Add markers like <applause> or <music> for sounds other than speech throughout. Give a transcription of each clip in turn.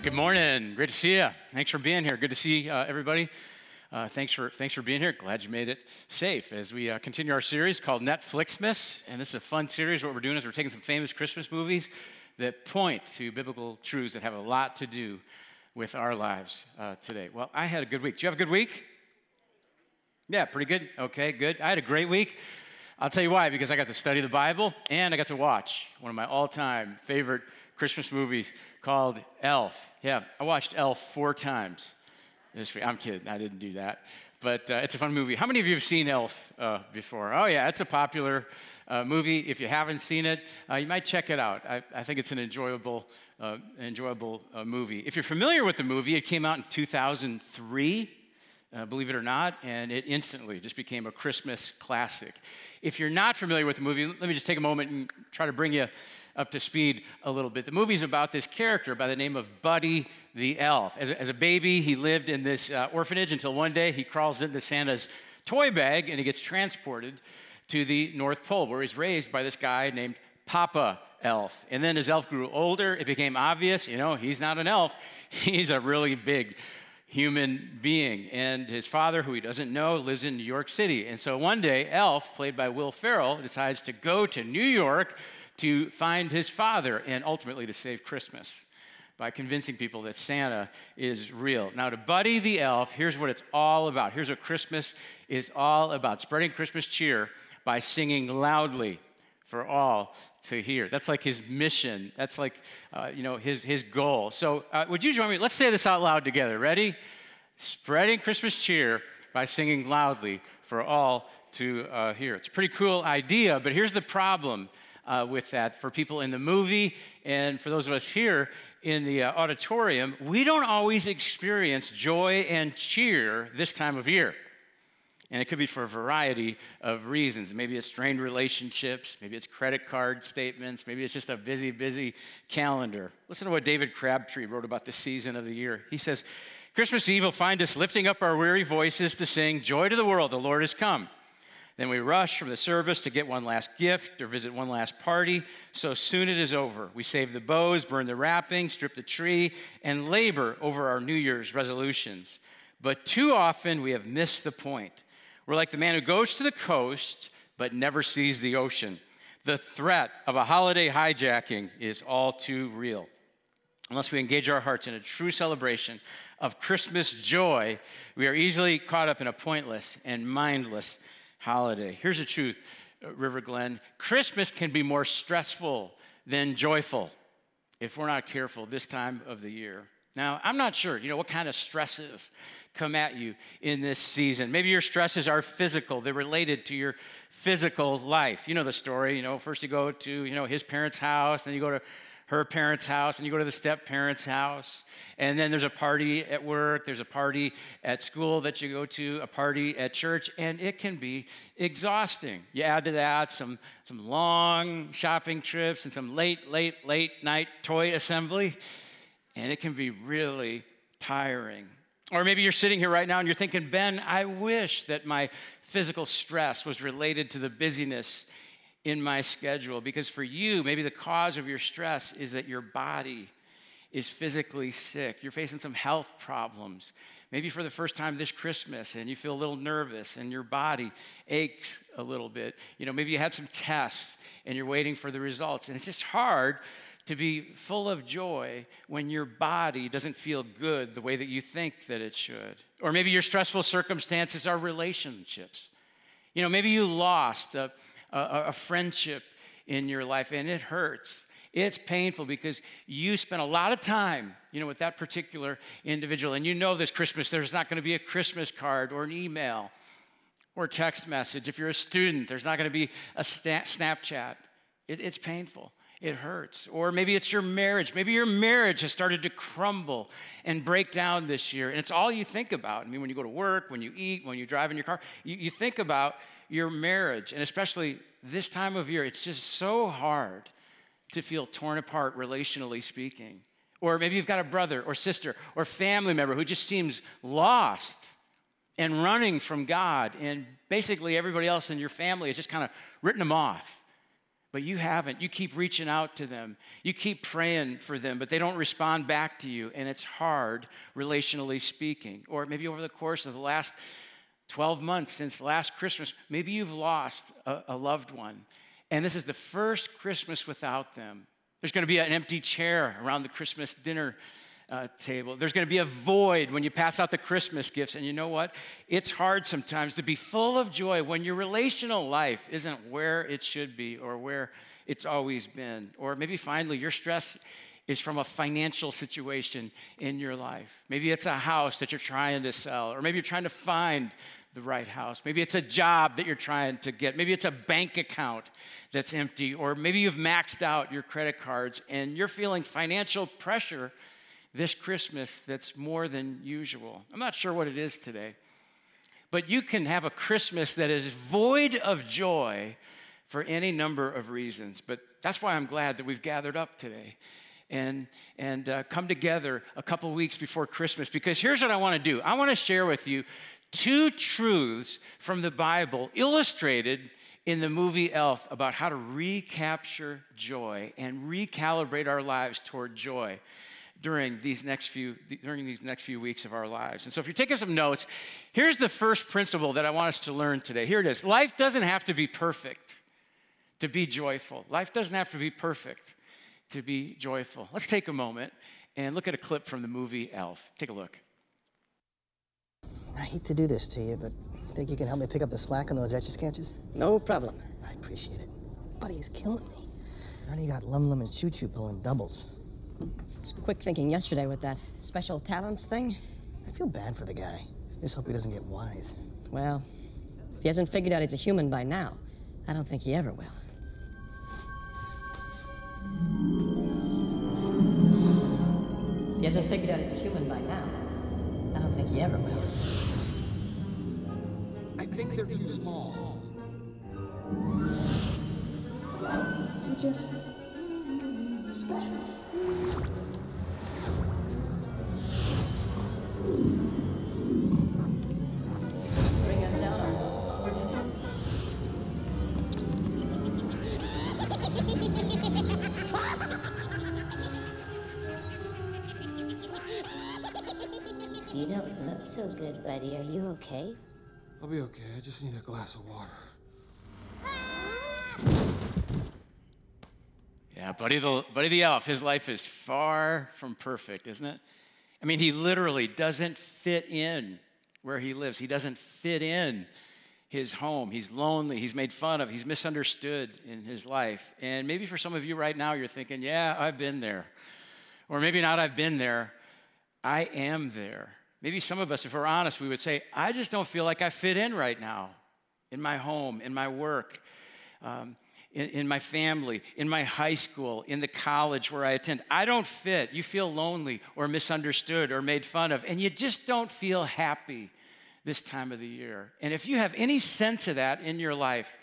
right, good morning. Great to see you. Thanks for being here. Good to see uh, everybody. Uh, thanks for thanks for being here. Glad you made it safe as we uh, continue our series called Netflixmas. And this is a fun series. What we're doing is we're taking some famous Christmas movies that point to biblical truths that have a lot to do with our lives uh, today. Well, I had a good week. Did you have a good week? Yeah, pretty good. Okay, good. I had a great week. I'll tell you why, because I got to study the Bible and I got to watch one of my all time favorite Christmas movies called Elf. Yeah, I watched Elf four times. I'm kidding, I didn't do that. But uh, it's a fun movie. How many of you have seen Elf uh, before? Oh, yeah, it's a popular uh, movie. If you haven't seen it, uh, you might check it out. I, I think it's an enjoyable, uh, enjoyable uh, movie. If you're familiar with the movie, it came out in 2003. Uh, believe it or not, and it instantly just became a Christmas classic. If you're not familiar with the movie, let me just take a moment and try to bring you up to speed a little bit. The movie's about this character by the name of Buddy the Elf. As a, as a baby, he lived in this uh, orphanage until one day he crawls into Santa's toy bag and he gets transported to the North Pole, where he's raised by this guy named Papa Elf. And then as Elf grew older, it became obvious, you know, he's not an elf, <laughs> he's a really big human being. And his father, who he doesn't know, lives in New York City. And so one day, Elf, played by Will Ferrell, decides to go to New York to find his father and ultimately to save Christmas by convincing people that Santa is real. Now, to Buddy the Elf, here's what it's all about. Here's what Christmas is all about spreading Christmas cheer by singing loudly for all to hear. That's like his mission. That's like, uh, you know, his, his goal. So, uh, would you join me? Let's say this out loud together. Ready? Spreading Christmas cheer by singing loudly for all to uh, hear. It's a pretty cool idea, but here's the problem uh, with that for people in the movie and for those of us here in the uh, auditorium. We don't always experience joy and cheer this time of year. And it could be for a variety of reasons. Maybe it's strained relationships, maybe it's credit card statements, maybe it's just a busy, busy calendar. Listen to what David Crabtree wrote about the season of the year. He says, Christmas Eve will find us lifting up our weary voices to sing, Joy to the world, the Lord has come. Then we rush from the service to get one last gift or visit one last party. So soon it is over. We save the bows, burn the wrapping, strip the tree, and labor over our New Year's resolutions. But too often we have missed the point. We're like the man who goes to the coast but never sees the ocean. The threat of a holiday hijacking is all too real. Unless we engage our hearts in a true celebration of Christmas joy, we are easily caught up in a pointless and mindless holiday. Here's the truth, River Glen Christmas can be more stressful than joyful if we're not careful this time of the year. Now, I'm not sure, you know, what kind of stresses come at you in this season. Maybe your stresses are physical, they're related to your physical life. You know the story, you know, first you go to, you know, his parents' house, then you go to her parents' house, and you go to the step parents' house, and then there's a party at work, there's a party at school that you go to, a party at church, and it can be exhausting. You add to that some, some long shopping trips and some late, late, late night toy assembly, and it can be really tiring. Or maybe you're sitting here right now and you're thinking, Ben, I wish that my physical stress was related to the busyness in my schedule because for you, maybe the cause of your stress is that your body is physically sick. You're facing some health problems. Maybe for the first time this Christmas and you feel a little nervous and your body aches a little bit. You know, maybe you had some tests and you're waiting for the results. And it's just hard to be full of joy when your body doesn't feel good the way that you think that it should. Or maybe your stressful circumstances are relationships. You know, maybe you lost a, a, a friendship in your life and it hurts. It's painful because you spent a lot of time, you know, with that particular individual. And you know this Christmas, there's not going to be a Christmas card or an email or text message. If you're a student, there's not going to be a Snapchat. It, it's painful. It hurts. Or maybe it's your marriage. Maybe your marriage has started to crumble and break down this year. And it's all you think about. I mean, when you go to work, when you eat, when you drive in your car, you, you think about your marriage. And especially this time of year, it's just so hard to feel torn apart relationally speaking. Or maybe you've got a brother or sister or family member who just seems lost and running from God, and basically everybody else in your family has just kind of written them off. But you haven't. You keep reaching out to them, you keep praying for them, but they don't respond back to you, and it's hard, relationally speaking. Or maybe over the course of the last 12 months since last Christmas, maybe you've lost a, a loved one, and this is the first Christmas without them. There's going to be an empty chair around the Christmas dinner uh, table. There's going to be a void when you pass out the Christmas gifts. And you know what? It's hard sometimes to be full of joy when your relational life isn't where it should be or where it's always been. Or maybe finally, your stress is from a financial situation in your life. Maybe it's a house that you're trying to sell, or maybe you're trying to find the right house. Maybe it's a job that you're trying to get. Maybe it's a bank account that's empty, or maybe you've maxed out your credit cards and you're feeling financial pressure this Christmas that's more than usual. I'm not sure what it is today, but you can have a Christmas that is void of joy for any number of reasons. But that's why I'm glad that we've gathered up today and, and uh, come together a couple weeks before Christmas because here's what I want to do I want to share with you two truths from the Bible illustrated in the movie Elf about how to recapture joy and recalibrate our lives toward joy during these next few during these next few weeks of our lives. And so if you're taking some notes, here's the first principle that I want us to learn today. Here it is. Life doesn't have to be perfect to be joyful. Life doesn't have to be perfect to be joyful. Let's take a moment and look at a clip from the movie Elf. Take a look. I hate to do this to you, but think you can help me pick up the slack on those etch sketches? No problem. I appreciate it. Buddy is killing me. Ernie got Lum Lum and Choo Choo pulling doubles. It's quick thinking yesterday with that special talents thing. I feel bad for the guy. Just hope he doesn't get wise. Well, if he hasn't figured out he's a human by now, I don't think he ever will. If he hasn't figured out he's a human by now, I don't think he ever will. I think they're too small. You're just special. Good, buddy. Are you okay? I'll be okay. I just need a glass of water. Yeah, Buddy the, Buddy the Elf, his life is far from perfect, isn't it? I mean, he literally doesn't fit in where he lives. He doesn't fit in his home. He's lonely. He's made fun of. He's misunderstood in his life. And maybe for some of you right now, you're thinking, yeah, I've been there. Or maybe not, I've been there. I am there. Maybe some of us, if we're honest, we would say, I just don't feel like I fit in right now in my home, in my work. Um, in, in, my family, in my high school, in the college where I attend. I don't fit. You feel lonely or misunderstood or made fun of, and you just don't feel happy this time of the year. And if you have any sense of that in your life,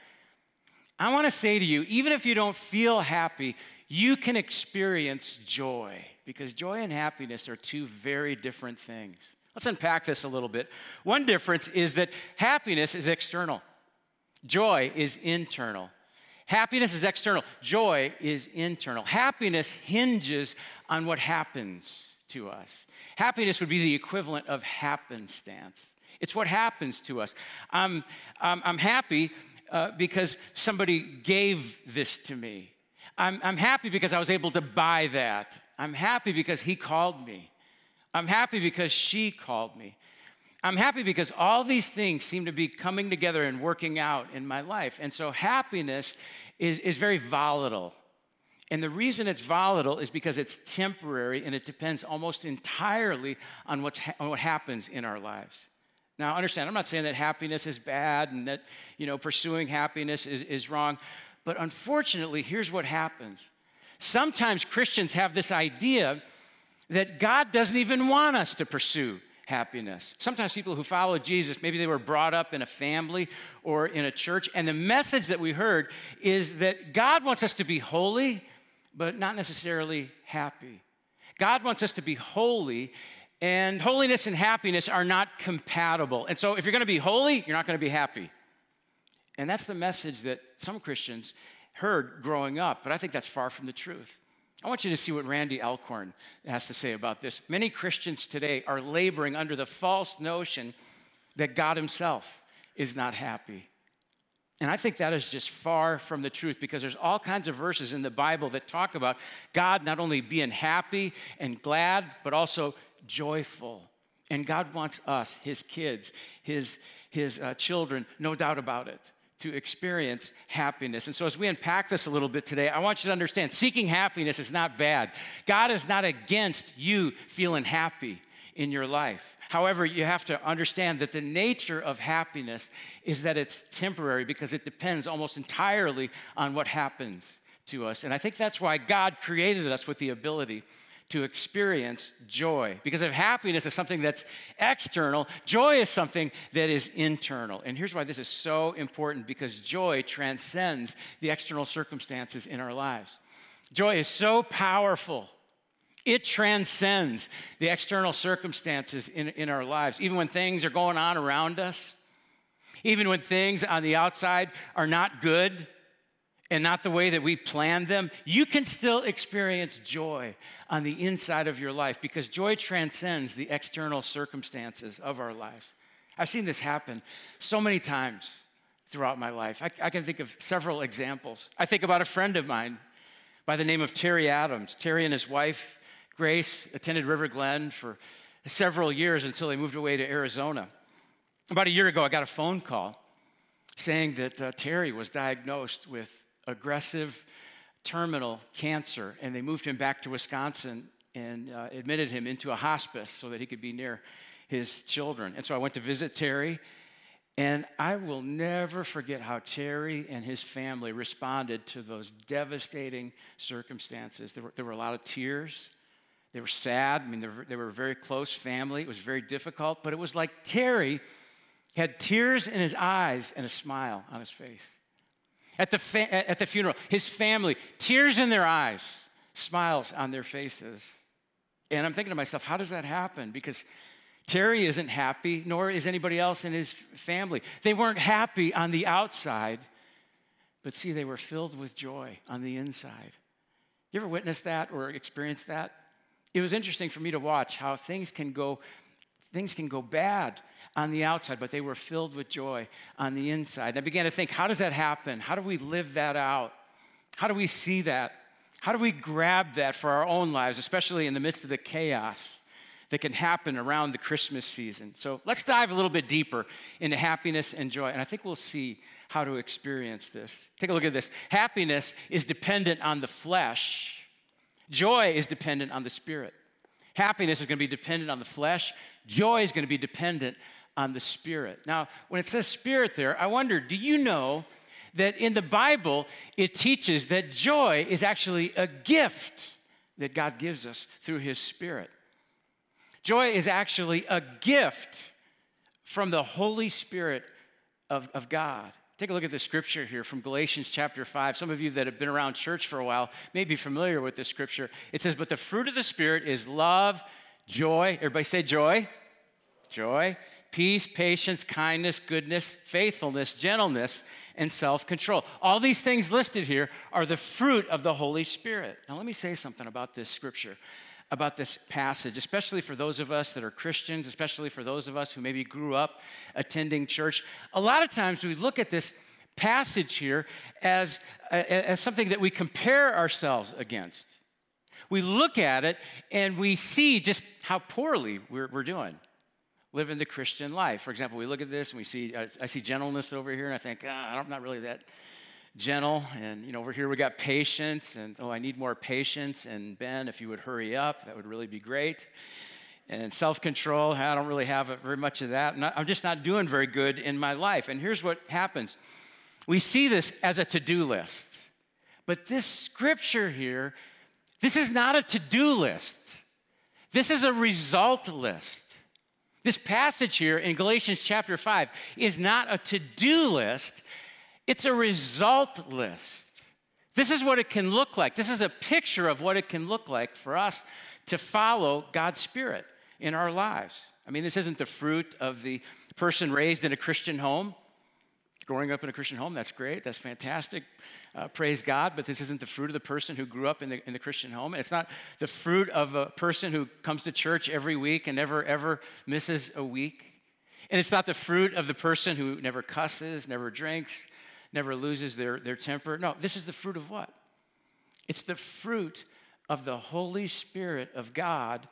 I want to say to you, even if you don't feel happy, you can experience joy because joy and happiness are two very different things. Let's unpack this a little bit. One difference is that happiness is external, joy is internal. Happiness is external, joy is internal. Happiness hinges on what happens to us. Happiness would be the equivalent of happenstance. It's what happens to us. I'm, I'm, I'm happy uh, because somebody gave this to me. I'm, I'm happy because I was able to buy that. I'm happy because he called me. I'm happy because she called me. I'm happy because all these things seem to be coming together and working out in my life. And so happiness is, is very volatile. And the reason it's volatile is because it's temporary and it depends almost entirely on, what's ha- on what happens in our lives. Now, understand, I'm not saying that happiness is bad and that, you know, pursuing happiness is, is wrong. But unfortunately, here's what happens. Sometimes Christians have this idea that God doesn't even want us to pursue happiness. Sometimes people who follow Jesus, maybe they were brought up in a family or in a church, and the message that we heard is that God wants us to be holy, but not necessarily happy. God wants us to be holy, and holiness and happiness are not compatible. And so if you're gonna be holy, you're not gonna be happy. And that's the message that some Christians heard growing up, but I think that's far from the truth. I want you to see what Randy Alcorn has to say about this. Many Christians today are laboring under the false notion that God Himself is not happy. And I think that is just far from the truth because there's all kinds of verses in the Bible that talk about God not only being happy and glad, but also joyful. And God wants us, His kids, His, his uh, children, no doubt about it, to experience happiness. And so, as we unpack this a little bit today, I want you to understand seeking happiness is not bad. God is not against you feeling happy in your life. However, you have to understand that the nature of happiness is that it's temporary because it depends almost entirely on what happens to us. And I think that's why God created us with the ability to experience joy. Because if happiness is something that's external, joy is something that is internal. And here's why this is so important because joy transcends the external circumstances in our lives. Joy is so powerful it transcends the external circumstances in, in our lives. Even when things are going on around us, even when things on the outside are not good and not the way that we planned them, you can still experience joy on the inside of your life because joy transcends the external circumstances of our lives. I've seen this happen so many times throughout my life. I, I, can think of several examples. I think about a friend of mine by the name of Terry Adams. Terry and his wife Grace attended River Glen for several years until they moved away to Arizona. About a year ago, I got a phone call saying that uh, Terry was diagnosed with aggressive terminal cancer, and they moved him back to Wisconsin and uh, admitted him into a hospice so that he could be near his children. And so I went to visit Terry, and I will never forget how Terry and his family responded to those devastating circumstances. There were, there were a lot of tears. They were sad. I mean, they were, they were a very close family. It was very difficult, but it was like Terry had tears in his eyes and a smile on his face. At the, fa- at the funeral, his family, tears in their eyes, smiles on their faces. And I'm thinking to myself, how does that happen? Because Terry isn't happy, nor is anybody else in his family. They weren't happy on the outside, but see, they were filled with joy on the inside. You ever witnessed that or experienced that? it was interesting for me to watch how things can go things can go bad on the outside but they were filled with joy on the inside. And i began to think how does that happen? How do we live that out? How do we see that? How do we grab that for our own lives especially in the midst of the chaos that can happen around the christmas season? So let's dive a little bit deeper into happiness and joy and i think we'll see how to experience this. Take a look at this. Happiness is dependent on the flesh. Joy is dependent on the spirit. Happiness is going to be dependent on the flesh. Joy is going to be dependent on the spirit. Now, when it says spirit there, I wonder do you know that in the Bible it teaches that joy is actually a gift that God gives us through his spirit? Joy is actually a gift from the Holy Spirit of, of God. Take a look at the scripture here from Galatians chapter 5. Some of you that have been around church for a while may be familiar with this scripture. It says, But the fruit of the Spirit is love, joy. Everybody say joy. Joy, peace, patience, kindness, goodness, faithfulness, gentleness, and self control. All these things listed here are the fruit of the Holy Spirit. Now, let me say something about this scripture about this passage, especially for those of us that are Christians, especially for those of us who maybe grew up attending church. A lot of times we look at this passage here as, uh, as something that we compare ourselves against. We look at it and we see just how poorly we're, we're doing living the Christian life. For example, we look at this and we see, I see gentleness over here, and I think, ah, I'm not really that gentle. And, you know, over here we got patience. And, oh, I need more patience. And, Ben, if you would hurry up, that would really be great. And self control, I don't really have very much of that. I'm just not doing very good in my life. And here's what happens we see this as a to do list. But this scripture here, this is not a to do list, this is a result list. This passage here in Galatians chapter 5 is not a to do list, it's a result list. This is what it can look like. This is a picture of what it can look like for us to follow God's Spirit in our lives. I mean, this isn't the fruit of the person raised in a Christian home growing up in a Christian home, that's great. That's fantastic. Uh, praise God. But this isn't the fruit of the person who grew up in the, in the Christian home. It's not the fruit of a person who comes to church every week and never, ever misses a week. And it's not the fruit of the person who never cusses, never drinks, never loses their, their temper. No, this is the fruit of what? It's the fruit of the Holy Spirit of God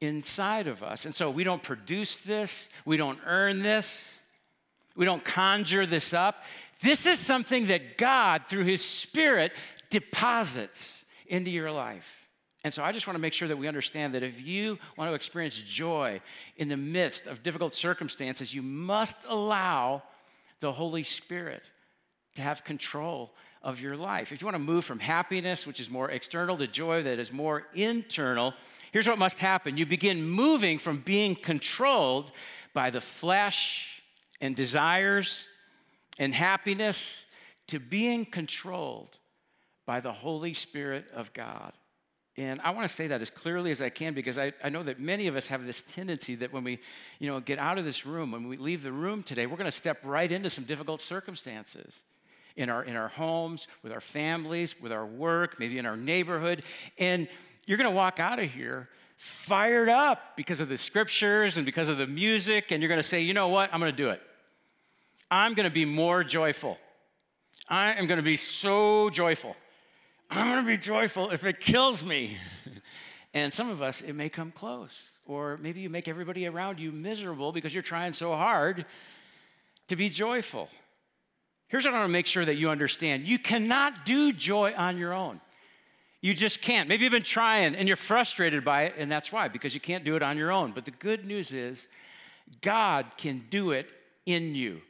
inside of us. And so we don't produce this, we don't earn this. We don't conjure this up. This is something that God, through His Spirit, deposits into your life. And so I just want to make sure that we understand that if you want to experience joy in the midst of difficult circumstances, you must allow the Holy Spirit to have control of your life. If you want to move from happiness, which is more external, to joy that is more internal, here's what must happen you begin moving from being controlled by the flesh and desires and happiness to being controlled by the Holy Spirit of God. And I want to say that as clearly as I can because I, I know that many of us have this tendency that when we, you know, get out of this room, when we leave the room today, we're going to step right into some difficult circumstances in our in our homes, with our families, with our work, maybe in our neighborhood. And you're going to walk out of here fired up because of the scriptures and because of the music, and you're going to say, you know what, I'm going to do it. I'm going to be more joyful. I am going to be so joyful. I'm going to be joyful if it kills me. <laughs> and some of us, it may come close. Or maybe you make everybody around you miserable because you're trying so hard to be joyful. Here's what I want to make sure that you understand you cannot do joy on your own. You just can't. Maybe you've been trying and you're frustrated by it, and that's why, because you can't do it on your own. But the good news is, God can do it in you.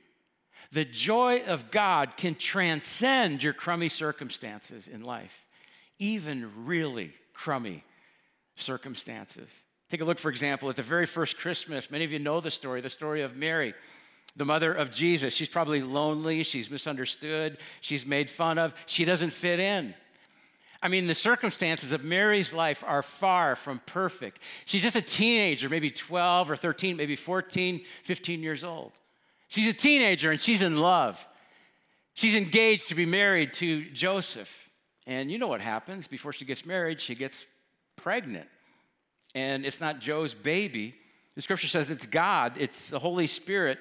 The joy of God can transcend your crummy circumstances in life, even really crummy circumstances. Take a look, for example, at the very first Christmas. Many of you know the story, the story of Mary, the mother of Jesus. She's probably lonely, she's misunderstood, she's made fun of, she doesn't fit in. I mean, the circumstances of Mary's life are far from perfect. She's just a teenager, maybe 12 or 13, maybe 14, 15 years old. She's a teenager and she's in love. She's engaged to be married to Joseph. And you know what happens before she gets married? She gets pregnant. And it's not Joe's baby. The scripture says it's God, it's the Holy Spirit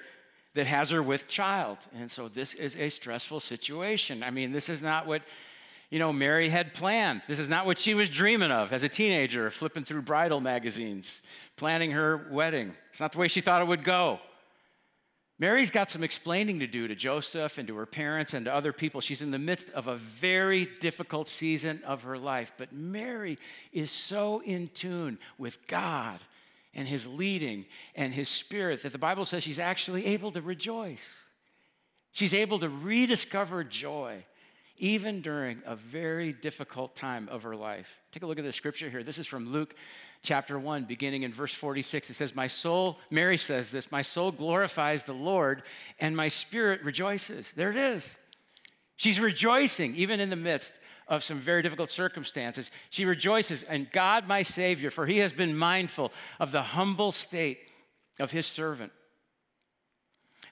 that has her with child. And so this is a stressful situation. I mean, this is not what you know Mary had planned. This is not what she was dreaming of as a teenager, flipping through bridal magazines, planning her wedding. It's not the way she thought it would go. Mary's got some explaining to do to Joseph and to her parents and to other people. She's in the midst of a very difficult season of her life. But Mary is so in tune with God and his leading and his spirit that the Bible says she's actually able to rejoice. She's able to rediscover joy even during a very difficult time of her life. Take a look at the scripture here. This is from Luke chapter 1, beginning in verse 46. It says, My soul, Mary says this, my soul glorifies the Lord, and my spirit rejoices. There it is. She's rejoicing, even in the midst of some very difficult circumstances. She rejoices in God, my Savior, for he has been mindful of the humble state of his servant.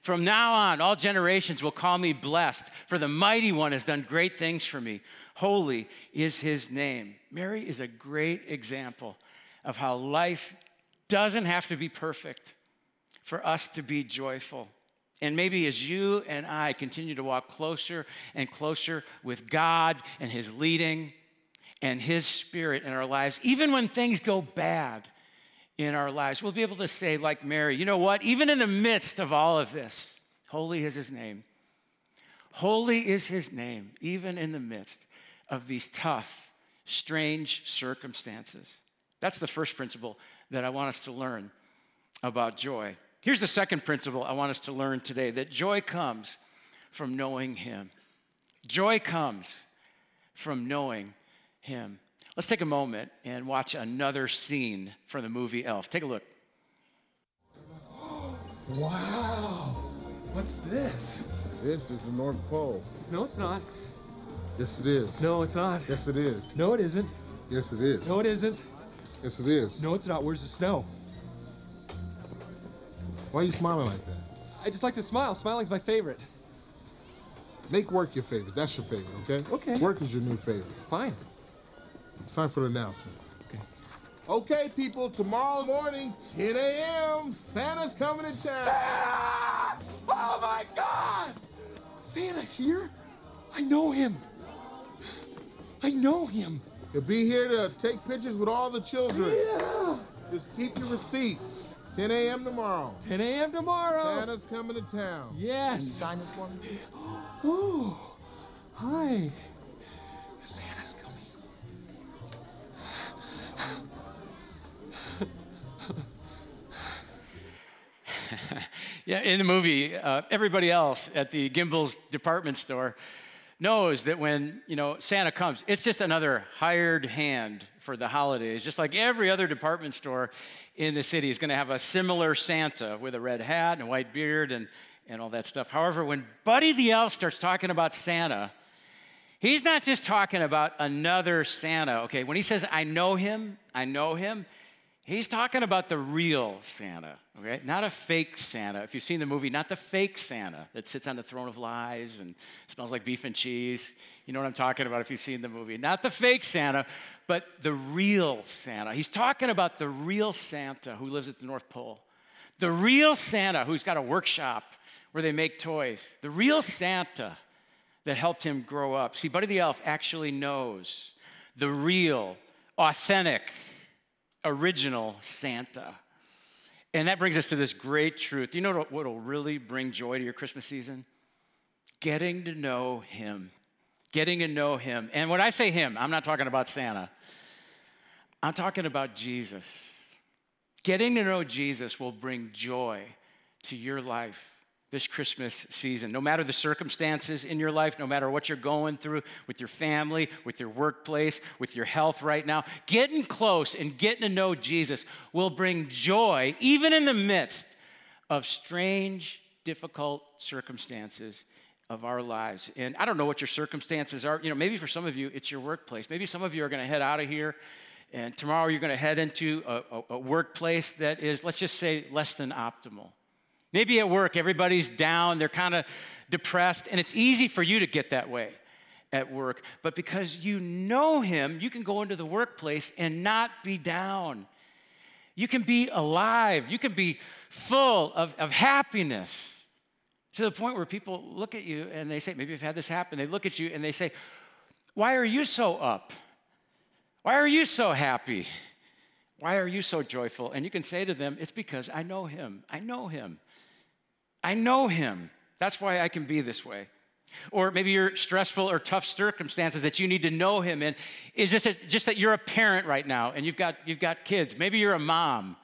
From now on, all generations will call me blessed, for the mighty one has done great things for me. Holy is his name. Mary is a great example of how life doesn't have to be perfect for us to be joyful. And maybe as you and I continue to walk closer and closer with God and His leading and His Spirit in our lives, even when things go bad in our lives, we'll be able to say, like Mary, you know what? Even in the midst of all of this, holy is His name. Holy is His name, even in the midst of these tough, strange circumstances. That's the first principle that I want us to learn about joy. Here's the second principle I want us to learn today that joy comes from knowing Him. Joy comes from knowing Him. Let's take a moment and watch another scene from the movie Elf. Take a look. Wow! What's this? This is the North Pole. No, it's not. Yes, it is. No, it's not. Yes, it is. No, it isn't. Yes, it is. No, it isn't. Yes, it is. No, it's not. Where's the snow? Why are you smiling like that? I just like to smile. Smiling's my favorite. Make work your favorite. That's your favorite, okay? Okay. Work is your new favorite. Fine. It's time for the announcement. Okay. Okay, people, tomorrow morning, 10 a.m., Santa's coming to town. Santa! Oh my God! Santa here? I know him. I know him. He'll be here to take pictures with all the children. Yeah. Just keep your receipts. 10 a.m. tomorrow. 10 a.m. tomorrow. Santa's coming to town. Yes. Sign this for me. <gasps> Oh, hi. Santa's coming. Yeah, in the movie, uh, everybody else at the Gimbel's department store knows that when you know Santa comes, it's just another hired hand for the holidays. Just like every other department store in the city is going to have a similar Santa with a red hat and a white beard and, and all that stuff. However, when Buddy the Elf starts talking about Santa, he's not just talking about another Santa. Okay, when he says "I know him," I know him. He's talking about the real Santa, okay? Not a fake Santa. If you've seen the movie, not the fake Santa that sits on the throne of lies and smells like beef and cheese. You know what I'm talking about if you've seen the movie. Not the fake Santa, but the real Santa. He's talking about the real Santa who lives at the North Pole. The real Santa who's got a workshop where they make toys. The real Santa that helped him grow up. See, Buddy the Elf actually knows the real, authentic, original Santa. And that brings us to this great truth. Do you know what will really bring joy to your Christmas season? Getting to know Him. Getting to know Him. And when I say Him, I'm not talking about Santa, I'm talking about Jesus. Getting to know Jesus will bring joy to your life this Christmas season. No matter the circumstances in your life, no matter what you're going through with your family, with your workplace, with your health right now, getting close and getting to know Jesus will bring joy even in the midst of strange, difficult circumstances of our lives. And I don't know what your circumstances are. You know, maybe for some of you, it's your workplace. Maybe some of you are going to head out of here. And tomorrow you're going to head into a, a, a workplace that is, let's just say, less than optimal. Maybe at work, everybody's down, they're kind of depressed, and it's easy for you to get that way at work. But because you know Him, you can go into the workplace and not be down. You can be alive, you can be full of, of happiness to the point where people look at you and they say, maybe you've had this happen, they look at you and they say, Why are you so up? Why are you so happy? Why are you so joyful? And you can say to them, It's because I know Him. I know Him. I know him. That's why I can be this way. Or maybe you're stressful or tough circumstances that you need to know him in. Is just, just that you're a parent right now and you've got, you've got kids. Maybe you're a mom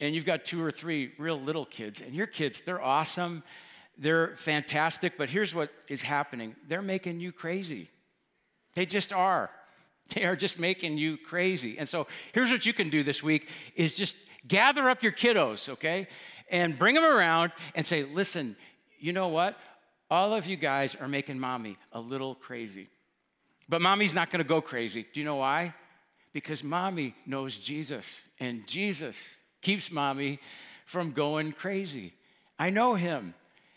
and you've got two or three real little kids. And your kids, they're awesome, they're fantastic, but here's what is happening they're making you crazy. They just are. They are just making you crazy. And so here's what you can do this week is just gather up your kiddos, okay? And bring them around and say, listen, you know what? All of you guys are making mommy a little crazy. But mommy's not gonna go crazy. Do you know why? Because mommy knows Jesus, and Jesus keeps mommy from going crazy. I know him.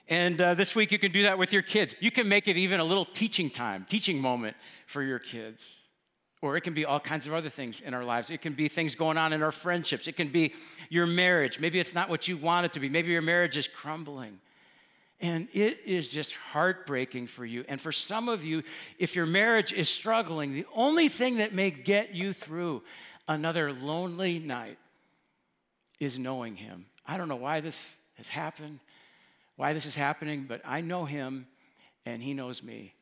And uh, this week you can do that with your kids. You can make it even a little teaching time, teaching moment for your kids. Or it can be all kinds of other things in our lives. It can be things going on in our friendships. It can be your marriage. Maybe it's not what you want it to be. Maybe your marriage is crumbling. And it is just heartbreaking for you. And for some of you, if your marriage is struggling, the only thing that may get you through another lonely night is knowing Him. I don't know why this has happened, why this is happening, but I know Him and He knows me.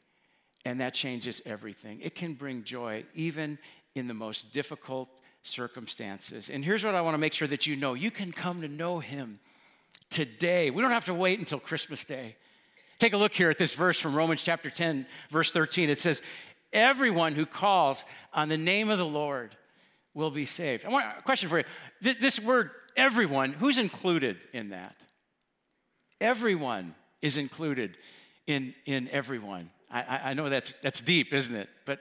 And that changes everything. It can bring joy even in the most difficult circumstances. And here's what I want to make sure that you know you can come to know Him today. We don't have to wait until Christmas Day. Take a look here at this verse from Romans chapter 10, verse 13. It says, Everyone who calls on the name of the Lord will be saved. I want a question for you. This, this word, everyone, who's included in that? Everyone is included in, in everyone. I, I know that's, that's deep, isn't it? But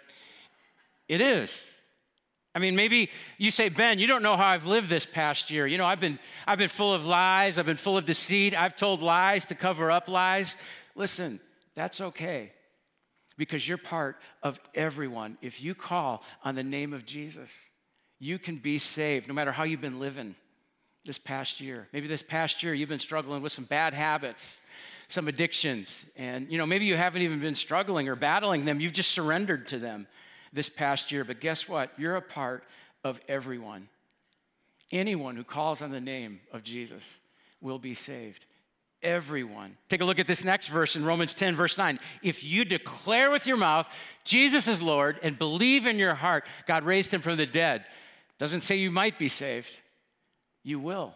it is. I mean, maybe you say, Ben, you don't know how I've lived this past year. You know, I've been, I've been full of lies, I've been full of deceit, I've told lies to cover up lies. Listen, That's okay because you're part of everyone. If you call on the name of Jesus, you can be saved no matter how you've been living this past year. Maybe this past year you've been struggling with some bad habits, some addictions, and you know, maybe you haven't even been struggling or battling them. You've just surrendered to them this past year. But guess what? You're a part of everyone. Anyone who calls on the name of Jesus will be saved. Everyone. Take a look at this next verse in Romans 10, verse 9. If you declare with your mouth Jesus is Lord and believe in your heart God raised him from the dead, doesn't say you might be saved, you will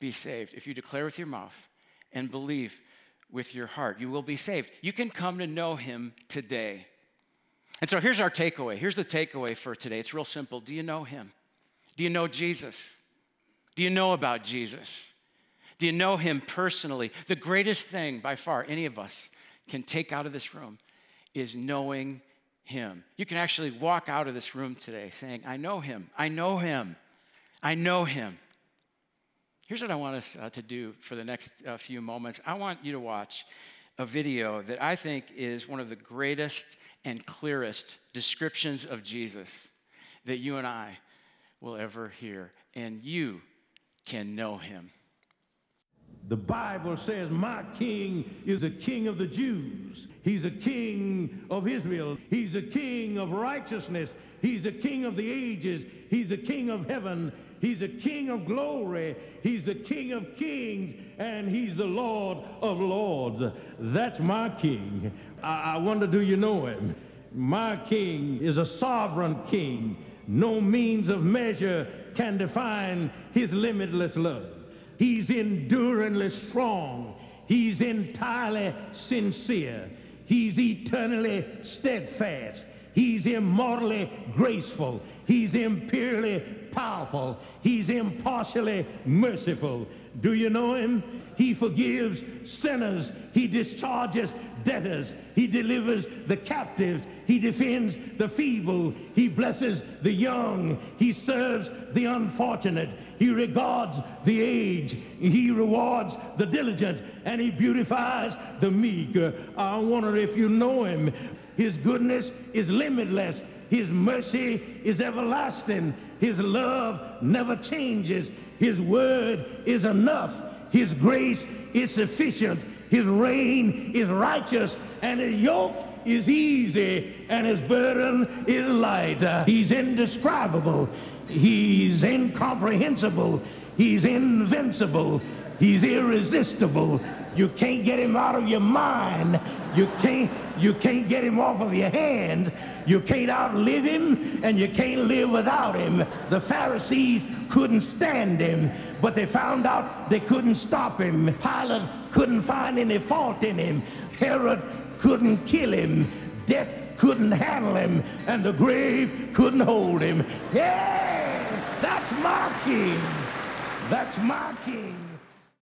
be saved. If you declare with your mouth and believe with your heart, you will be saved. You can come to know him today. And so here's our takeaway. Here's the takeaway for today. It's real simple. Do you know him? Do you know Jesus? Do you know about Jesus? Do you know him personally? The greatest thing by far any of us can take out of this room is knowing him. You can actually walk out of this room today saying, I know him. I know him. I know him. Here's what I want us uh, to do for the next uh, few moments. I want you to watch a video that I think is one of the greatest and clearest descriptions of Jesus that you and I will ever hear. And you can know him. The Bible says, My king is a king of the Jews. He's a king of Israel. He's a king of righteousness. He's a king of the ages. He's the king of heaven. He's the king of glory. He's the king of kings. And he's the Lord of lords. That's my king. I, I wonder, do you know him? My king is a sovereign king. No means of measure can define his limitless love. He's enduringly strong. He's entirely sincere. He's eternally steadfast. He's immortally graceful. He's imperially powerful. He's impartially merciful. Do you know him? He forgives sinners. He discharges debtors. He delivers the captives. He defends the feeble. He blesses the young. He serves the unfortunate. He regards the aged. He rewards the diligent. And he beautifies the meek. I wonder if you know him. His goodness is limitless. His mercy is everlasting. His love never changes. His word is enough. His grace is sufficient. His reign is righteous. And his yoke is easy. And his burden is light. He's indescribable. He's incomprehensible. He's invincible. He's irresistible. You can't get him out of your mind. You can't, you can't get him off of your hand. You can't outlive him, and you can't live without him. The Pharisees couldn't stand him, but they found out they couldn't stop him. Pilate couldn't find any fault in him. Herod couldn't kill him. Death couldn't handle him, and the grave couldn't hold him. Yeah, that's my king. That's my king.